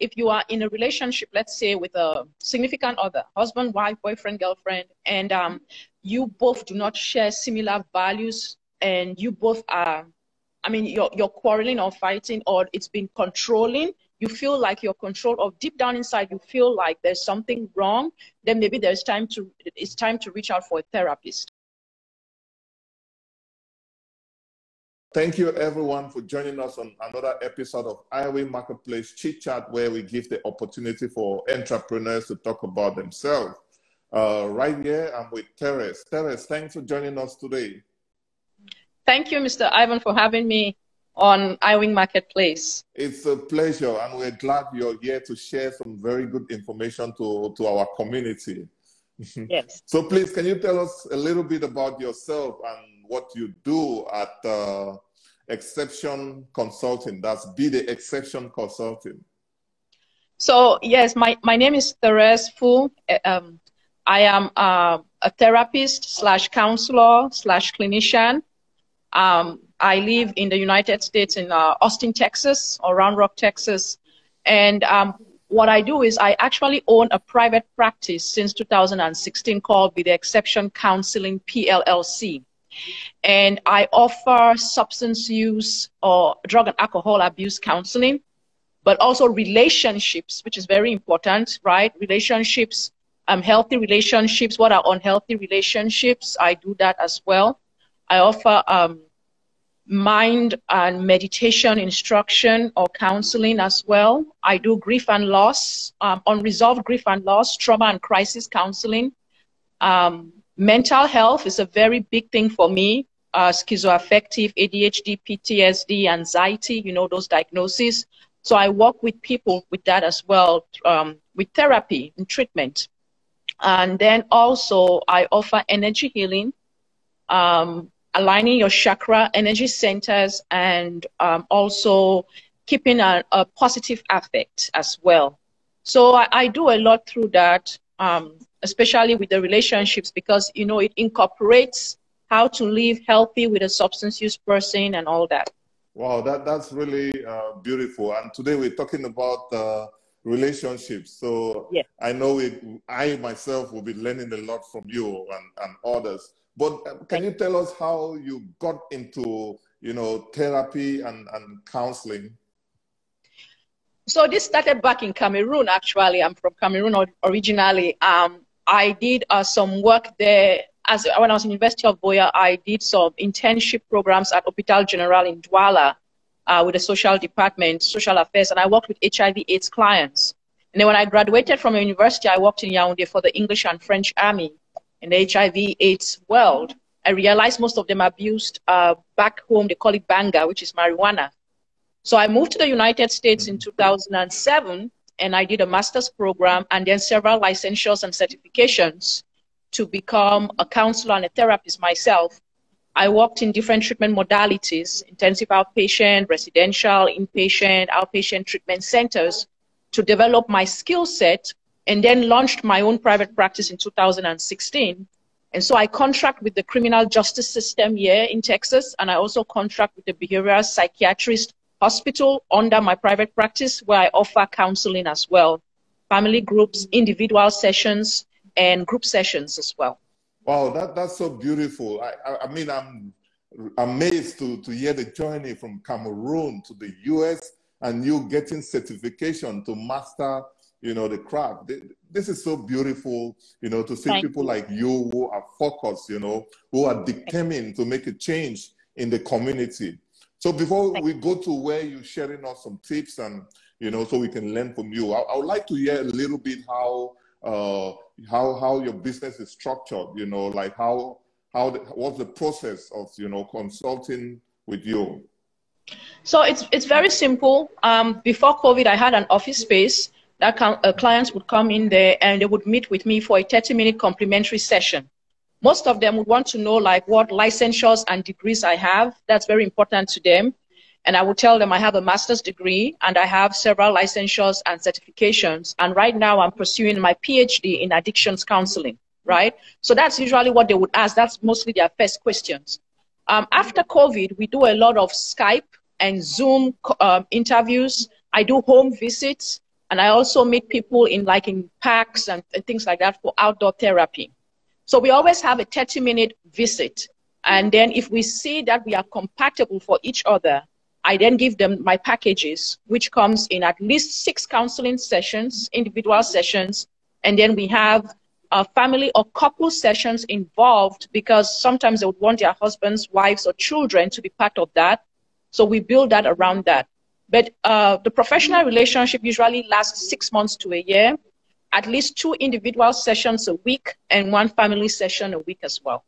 if you are in a relationship, let's say with a significant other, husband, wife, boyfriend, girlfriend, and um, you both do not share similar values and you both are, I mean, you're, you're quarreling or fighting or it's been controlling, you feel like you're controlled or deep down inside you feel like there's something wrong, then maybe there's time to, it's time to reach out for a therapist. Thank you, everyone, for joining us on another episode of iWin Marketplace Chit Chat, where we give the opportunity for entrepreneurs to talk about themselves. Uh, right here, I'm with Therese. Therese, thanks for joining us today. Thank you, Mr. Ivan, for having me on iWin Marketplace. It's a pleasure, and we're glad you're here to share some very good information to, to our community. Yes. so, please, can you tell us a little bit about yourself and what you do at uh, Exception Consulting. That's Be the Exception Consulting. So yes, my, my name is Therese Fu. Um, I am uh, a therapist slash counselor slash clinician. Um, I live in the United States in uh, Austin, Texas, or Round Rock, Texas. And um, what I do is I actually own a private practice since 2016 called Be the Exception Counseling PLLC. And I offer substance use or drug and alcohol abuse counseling, but also relationships, which is very important, right? Relationships, um, healthy relationships. What are unhealthy relationships? I do that as well. I offer um, mind and meditation instruction or counseling as well. I do grief and loss, um, unresolved grief and loss, trauma and crisis counseling. Um, Mental health is a very big thing for me. Uh, schizoaffective, ADHD, PTSD, anxiety, you know, those diagnoses. So I work with people with that as well, um, with therapy and treatment. And then also I offer energy healing, um, aligning your chakra, energy centers, and um, also keeping a, a, positive affect as well. So I, I, do a lot through that. Um, especially with the relationships, because you know it incorporates how to live healthy with a substance use person and all that. Wow, that that's really uh, beautiful. And today we're talking about uh, relationships. So yeah. I know it. I myself will be learning a lot from you and, and others. But uh, can you tell us how you got into you know therapy and, and counseling? So this started back in Cameroon. Actually, I'm from Cameroon originally. Um, I did uh, some work there. As when I was in University of Buea, I did some internship programs at Hospital General in Douala uh, with the social department, social affairs, and I worked with HIV/AIDS clients. And then when I graduated from university, I worked in Yaoundé for the English and French Army in the HIV/AIDS world. I realized most of them abused uh, back home. They call it banga, which is marijuana. So I moved to the United States in 2007 and I did a master's program and then several licensures and certifications to become a counselor and a therapist myself. I worked in different treatment modalities, intensive outpatient, residential, inpatient, outpatient treatment centers to develop my skill set and then launched my own private practice in 2016. And so I contract with the criminal justice system here in Texas, and I also contract with the behavioral psychiatrist hospital under my private practice where I offer counseling as well, family groups, individual sessions, and group sessions as well. Wow, that, that's so beautiful. I, I, I mean, I'm amazed to, to hear the journey from Cameroon to the US and you getting certification to master, you know, the craft. This is so beautiful, you know, to see Thank people you. like you who are focused, you know, who are determined to make a change in the community. So before we go to where you're sharing us some tips and you know, so we can learn from you, I, I would like to hear a little bit how uh, how how your business is structured. You know, like how how the, what's the process of you know consulting with you. So it's it's very simple. Um, before COVID, I had an office space that uh, clients would come in there and they would meet with me for a 30 minute complimentary session. Most of them would want to know like what licensures and degrees I have. That's very important to them. And I would tell them I have a master's degree and I have several licensures and certifications. And right now I'm pursuing my PhD in addictions counseling, right? So that's usually what they would ask. That's mostly their first questions. Um, after COVID, we do a lot of Skype and Zoom um, interviews. I do home visits And I also meet people in like in parks and, and things like that for outdoor therapy. So we always have a 30 minute visit. And then if we see that we are compatible for each other, I then give them my packages, which comes in at least six counseling sessions, individual sessions, and then we have uh, family or couple sessions involved because sometimes they would want their husbands, wives, or children to be part of that. So we build that around that. But uh, the professional relationship usually lasts six months to a year, at least two individual sessions a week and one family session a week as well.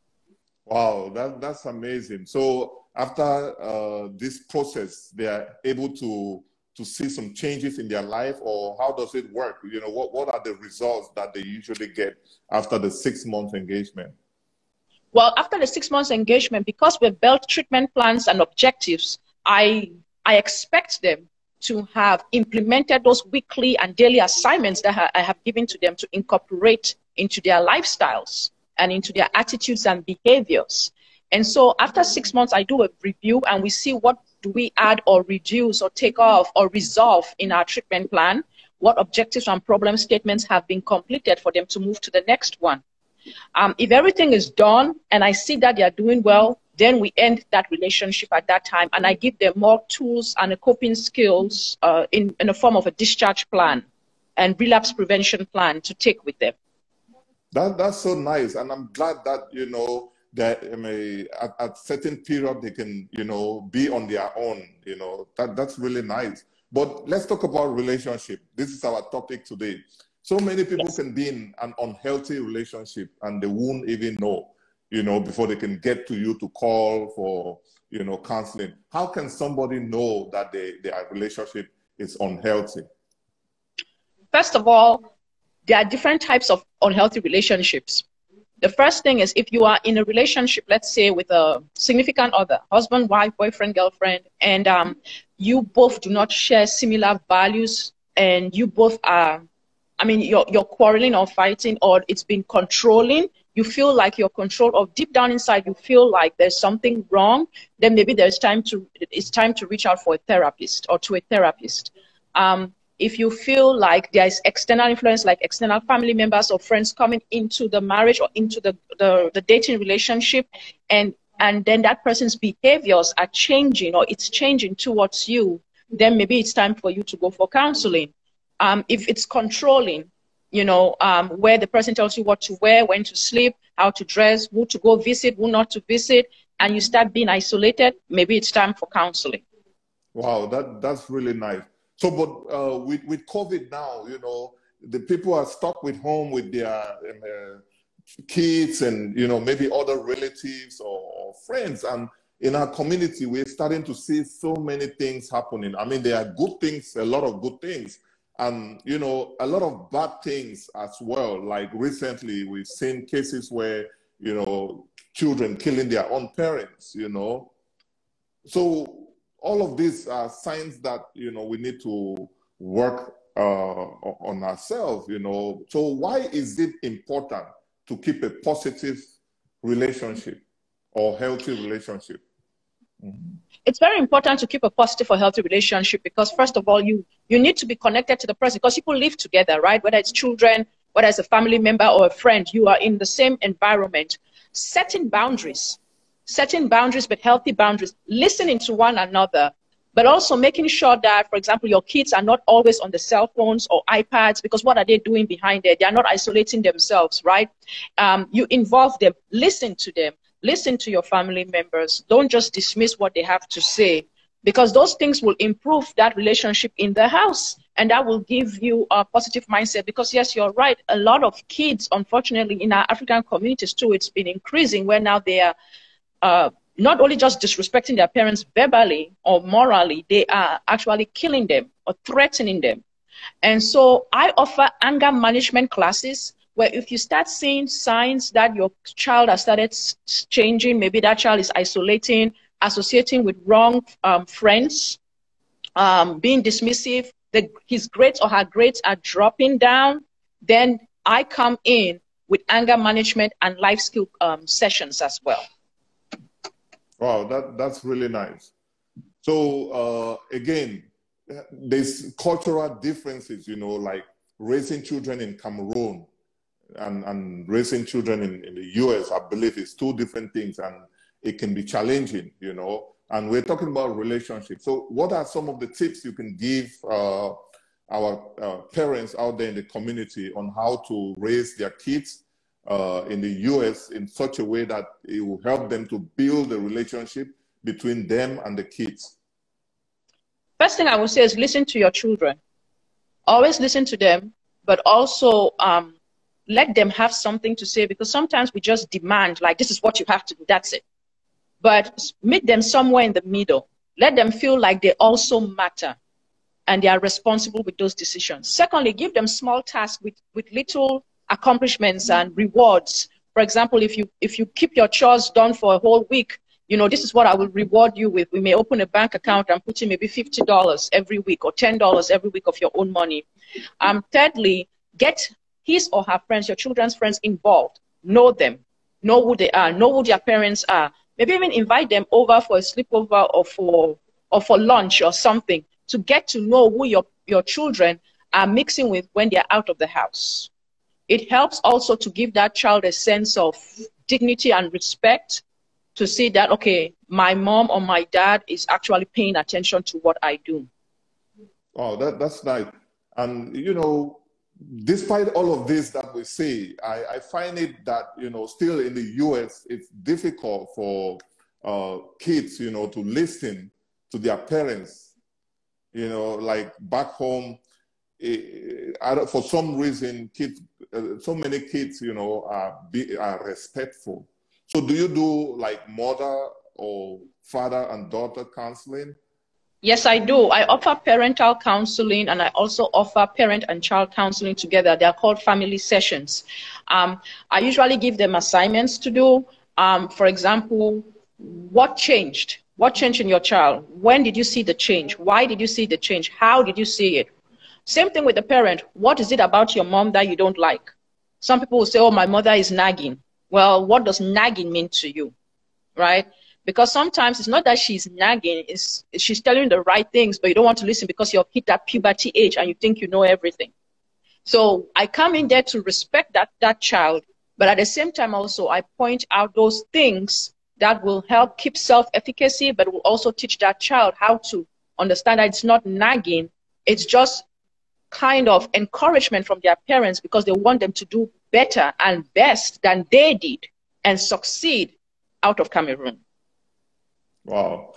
Wow, that, that's amazing. So after uh, this process, they are able to to see some changes in their life, or how does it work? You know, what, what are the results that they usually get after the six month engagement? Well, after the six months engagement, because we've built treatment plans and objectives, I I expect them to have implemented those weekly and daily assignments that I have given to them to incorporate into their lifestyles and into their attitudes and behaviors. And so after six months, I do a review and we see what do we add or reduce or take off or resolve in our treatment plan? What objectives and problem statements have been completed for them to move to the next one? Um, if everything is done and I see that they are doing well, then we end that relationship at that time and I give them more tools and coping skills uh, in, in the form of a discharge plan and relapse prevention plan to take with them. That, that's so nice. And I'm glad that, you know, that I mean, at, at certain period they can, you know, be on their own, you know, that, that's really nice. But let's talk about relationship. This is our topic today. So many people yes. can be in an unhealthy relationship and they won't even know, you know, before they can get to you to call for, you know, counseling. How can somebody know that they, their relationship is unhealthy? First of all, there are different types of unhealthy relationships the first thing is if you are in a relationship, let's say with a significant other, husband, wife, boyfriend, girlfriend, and um, you both do not share similar values and you both are, I mean, you're, you're quarreling or fighting or it's been controlling, you feel like you're controlled or deep down inside you feel like there's something wrong, then maybe there's time to, it's time to reach out for a therapist or to a therapist. Um, if you feel like there is external influence, like external family members or friends coming into the marriage or into the, the, the dating relationship, and and then that person's behaviors are changing or it's changing towards you, then maybe it's time for you to go for counseling. Um, if it's controlling, you know, um, where the person tells you what to wear, when to sleep, how to dress, who to go visit, who not to visit, and you start being isolated, maybe it's time for counseling. Wow, that that's really nice. So, but uh, with, with COVID now, you know, the people are stuck with home with their, uh, kids and, you know, maybe other relatives or, or, friends. And in our community, we're starting to see so many things happening. I mean, there are good things, a lot of good things. And, you know, a lot of bad things as well. Like recently, we've seen cases where, you know, children killing their own parents, you know. So all of these are signs that you know we need to work uh, on ourselves. You know, so why is it important to keep a positive relationship or healthy relationship? It's very important to keep a positive or healthy relationship because first of all, you you need to be connected to the person because people live together, right? Whether it's children, whether it's a family member or a friend, you are in the same environment. Setting boundaries setting boundaries, but healthy boundaries, listening to one another, but also making sure that, for example, your kids are not always on the cell phones or iPads because what are they doing behind there? They are not isolating themselves, right? Um, you involve them, listen to them, listen to your family members. Don't just dismiss what they have to say because those things will improve that relationship in the house and that will give you a positive mindset because yes you're right a lot of kids unfortunately in our african communities too it's been increasing where now they are uh, not only just disrespecting their parents verbally or morally, they are actually killing them or threatening them. And so I offer anger management classes where if you start seeing signs that your child has started changing, maybe that child is isolating, associating with wrong um, friends, um, being dismissive, the, his grades or her grades are dropping down, then I come in with anger management and life skill um, sessions as well. Wow, that, that's really nice. So uh, again, there's cultural differences, you know, like raising children in Cameroon and, and raising children in, in the US, I believe is two different things and it can be challenging, you know. And we're talking about relationships. So, what are some of the tips you can give uh, our uh, parents out there in the community on how to raise their kids uh, in the US in such a way that it will help them to build a relationship between them and the kids? First thing I would say is listen to your children. Always listen to them, but also um, let them have something to say because sometimes we just demand, like, this is what you have to do, that's it. But meet them somewhere in the middle. Let them feel like they also matter and they are responsible with those decisions. Secondly, give them small tasks with, with little accomplishments and rewards. For example, if you if you keep your chores done for a whole week, you know, this is what I will reward you with. We may open a bank account and put in maybe $50 every week or $10 every week of your own money. Um, thirdly, get his or her friends, your children's friends involved. Know them. Know who they are. Know who their parents are. Maybe even invite them over for a sleepover or for, or for lunch or something to get to know who your, your children are mixing with when they're out of the house. It helps also to give that child a sense of dignity and respect to see that, okay, my mom or my dad is actually paying attention to what I do. Oh, that, that's nice. And, you know, despite all of this that we see, I, I find it that, you know, still in the US, it's difficult for uh, kids, you know, to listen to their parents. You know, like back home, it, for some reason, kids, uh, so many kids, you know, are, be, are respectful so do you do like mother or father and daughter counseling? Yes, I do. I offer parental counseling and I also offer parent and child counseling together. They are called family sessions. Um, I usually give them assignments to do. Um, for example, what changed? What changed in your child? When did you see the change? Why did you see the change? How did you see it? Same thing with the parent. What is it about your mom that you don't like? Some people will say, oh, my mother is nagging. Well, what does nagging mean to you? Right? Because sometimes it's not that she's nagging, it's she's telling the right things, but you don't want to listen because you've hit that puberty age and you think you know everything. So I come in there to respect that that child, but at the same time also I point out those things that will help keep self-efficacy, but will also teach that child how to understand that it's not nagging, it's just kind of encouragement from their parents because they want them to do better and best than they did and succeed out of Cameroon. Wow.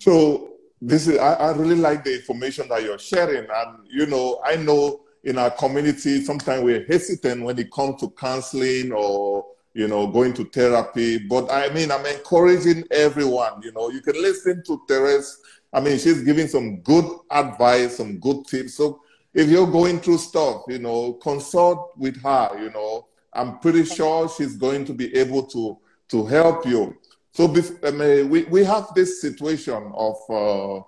So this is I, I really like the information that you're sharing. And you know, I know in our community sometimes we're hesitant when it comes to counseling or you know going to therapy. But I mean I'm encouraging everyone, you know, you can listen to Therese. I mean, she's giving some good advice, some good tips. So if you're going through stuff, you know, consult with her, you know. I'm pretty sure she's going to be able to to help you. So um, we, we have this situation of uh,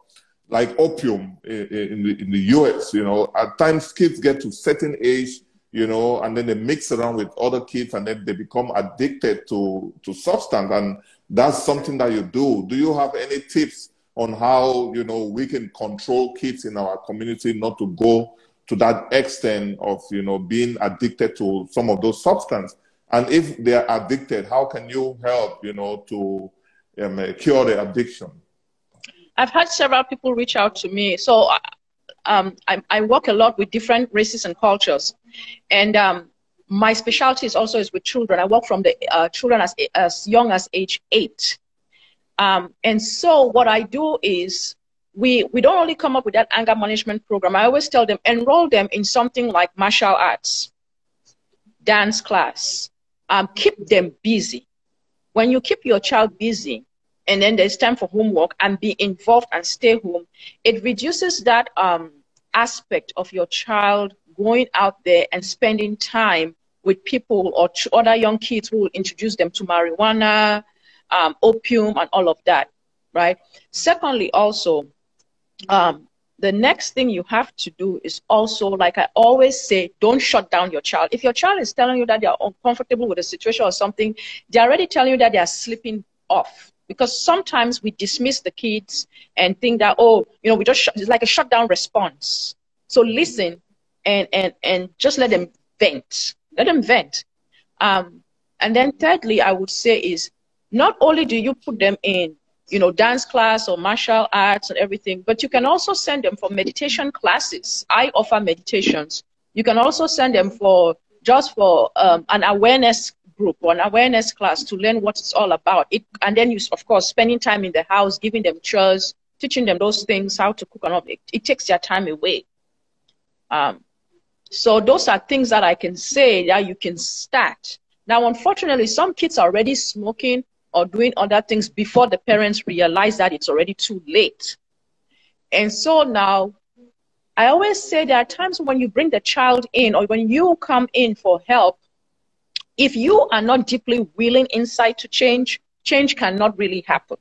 like opium in, in, the, in the US, you know, at times kids get to certain age, you know, and then they mix around with other kids and then they become addicted to, to substance. And that's something that you do. Do you have any tips on how you know we can control kids in our community not to go to that extent of you know being addicted to some of those substances and if they are addicted how can you help you know to um, cure the addiction? I've had several people reach out to me. So um, I, I, work a lot with different races and cultures. And um, my specialty is also is with children. I work from the uh, children as, as young as age eight. Um, and so what I do is we, we don't only come up with that anger management program. I always tell them, enroll them in something like martial arts, dance class, um, keep them busy. When you keep your child busy, and then there's time for homework and be involved and stay home, it reduces that um, aspect of your child going out there and spending time with people or other young kids who will introduce them to marijuana, um, opium and all of that, right? Secondly, also, um, the next thing you have to do is also, like I always say, don't shut down your child. If your child is telling you that they are uncomfortable with a situation or something, they're already telling you that they are slipping off. Because sometimes we dismiss the kids and think that oh you know we just it's like a shutdown response. So listen and and and just let them vent. Let them vent. Um, and then thirdly i would say is not only do you put them in you know dance class or martial arts and everything but you can also send them for meditation classes i offer meditations you can also send them for just for um, an awareness group or an awareness class to learn what it's all about. It, and then you, of course, spending time in the house, giving them chores, teaching them those things, how to cook and all. It, it takes their time away. Um, so those are things that I can say that you can start. Now, unfortunately, some kids are already smoking or doing other things before the parents realize that it's already too late. And so now I always say there are times when you bring the child in or when you come in for help, if you are not deeply willing inside to change, change cannot really happen.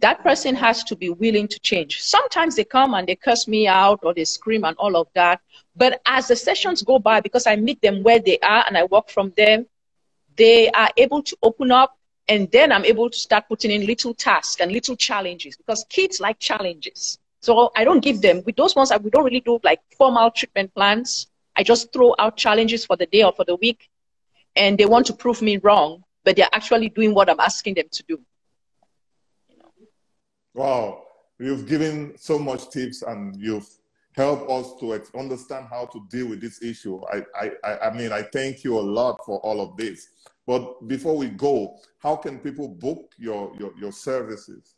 That person has to be willing to change. Sometimes they come and they curse me out or they scream and all of that. But as the sessions go by, because I meet them where they are and I work from them, they are able to open up and then I'm able to start putting in little tasks and little challenges because kids like challenges. So I don't give them with those ones. I, we don't really do like formal treatment plans. I just throw out challenges for the day or for the week, and they want to prove me wrong, but they're actually doing what I'm asking them to do. Wow, you've given so much tips, and you've helped us to understand how to deal with this issue. I, I, I mean, I thank you a lot for all of this. But before we go, how can people book your, your, your services?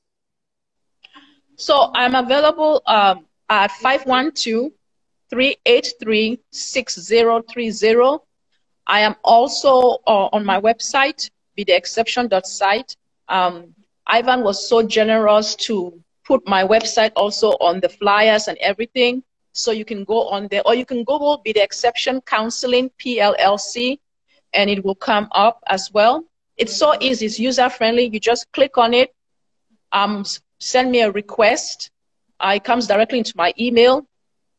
So I'm available um, at 512 383 6030. I am also uh, on my website, be the exception.site. Um, Ivan was so generous to put my website also on the flyers and everything. So you can go on there, or you can Google Be the Exception Counseling PLLC, and it will come up as well. It's so easy, it's user friendly. You just click on it. Um, send me a request. Uh, it comes directly into my email.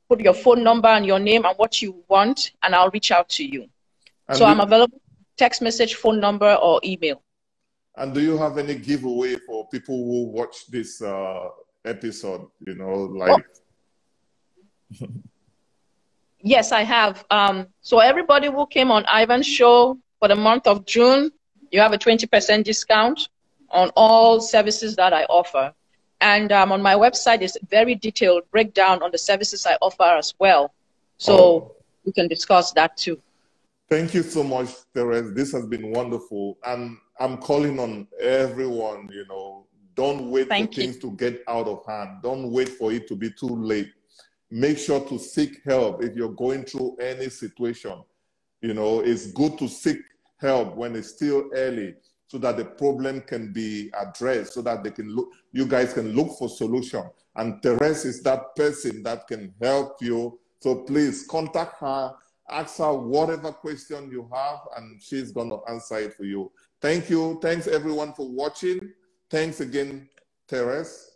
Put your phone number and your name and what you want, and I'll reach out to you. And so I'm available text message, phone number, or email. And do you have any giveaway for people who watch this uh, episode? You know, like. Oh. yes, I have. Um, so everybody who came on Ivan's show for the month of June, you have a 20% discount on all services that I offer. And um, on my website is a very detailed breakdown on the services I offer as well. So oh. we can discuss that too. Thank you so much, Therese. This has been wonderful. And I'm calling on everyone, you know, don't wait Thank for you. things to get out of hand. Don't wait for it to be too late. Make sure to seek help if you're going through any situation. You know, it's good to seek help when it's still early so that the problem can be addressed, so that they can look, you guys can look for solution. And Therese is that person that can help you. So please contact her, ask her whatever question you have, and she's gonna answer it for you. Thank you. Thanks everyone for watching. Thanks again, Therese.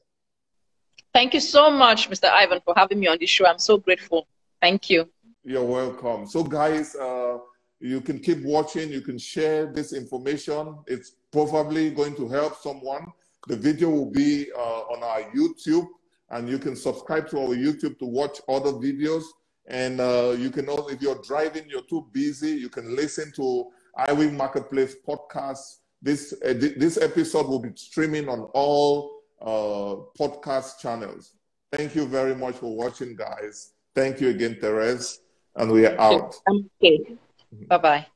Thank you so much, Mr. Ivan, for having me on this show. I'm so grateful. Thank you. You're welcome. So, guys, uh, you can keep watching. You can share this information. It's probably going to help someone. The video will be uh, on our YouTube, and you can subscribe to our YouTube to watch other videos. And uh, you can also, if you're driving, you're too busy, you can listen to iWin Marketplace podcast. This uh, this episode will be streaming on all uh, podcast channels. Thank you very much for watching, guys. Thank you again, Therese, and we are out. Okay. Bye bye.